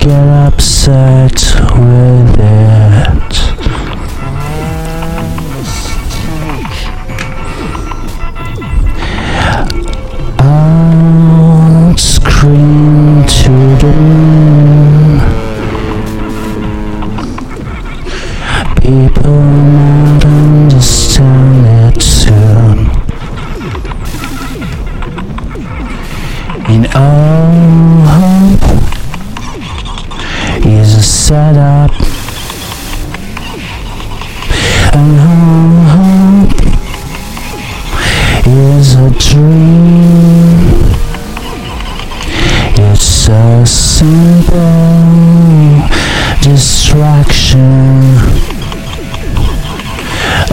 get upset with it. I'll scream to the moon. People might understand a simple distraction.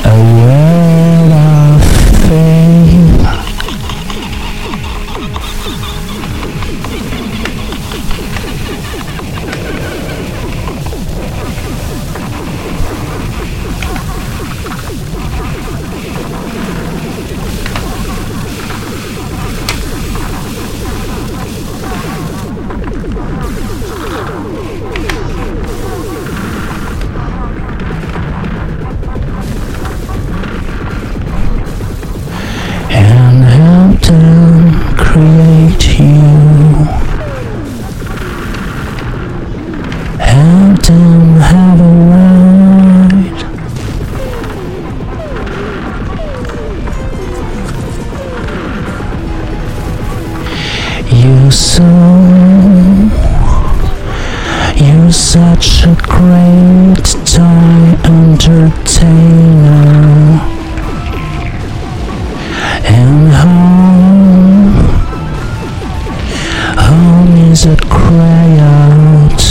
A and home home is a cry out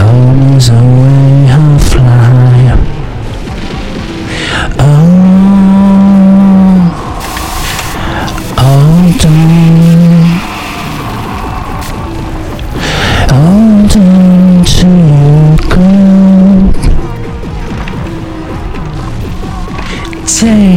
home is a way of fly. Oh hold on to your good take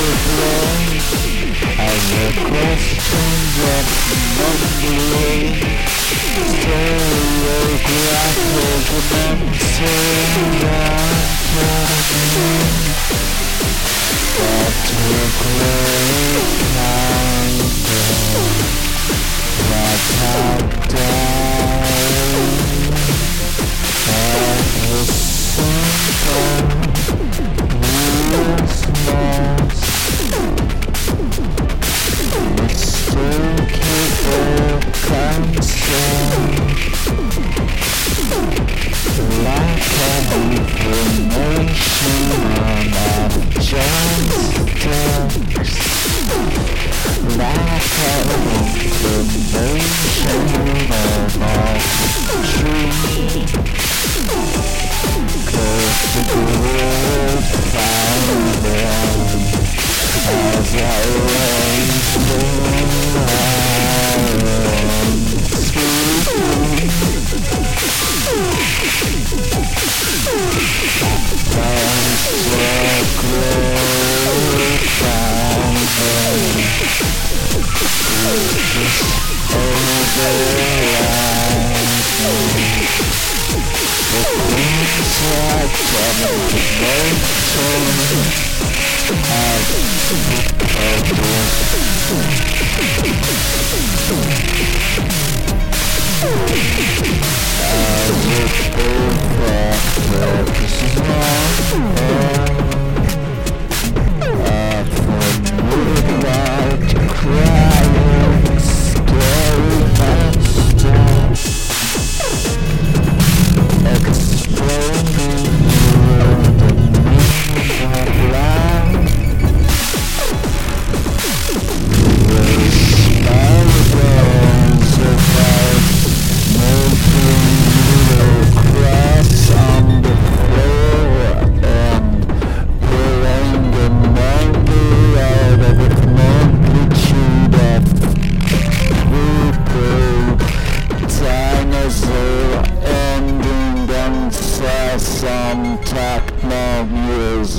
supply, as the questions of mumbling, stereographic coming, but to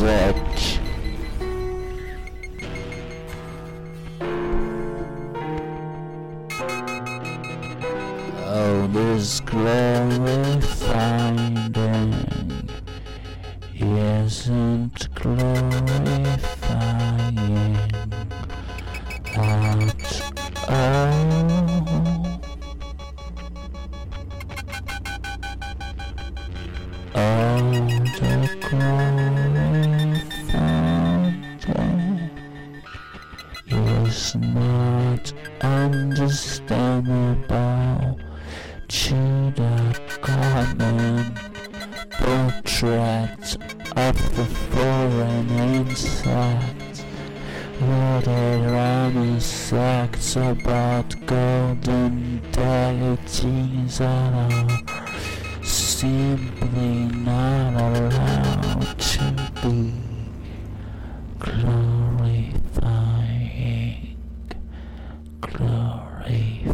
well. Of the foreign insect. Loaded reminiscence about golden deities that are simply not allowed to be glorifying, glorifying.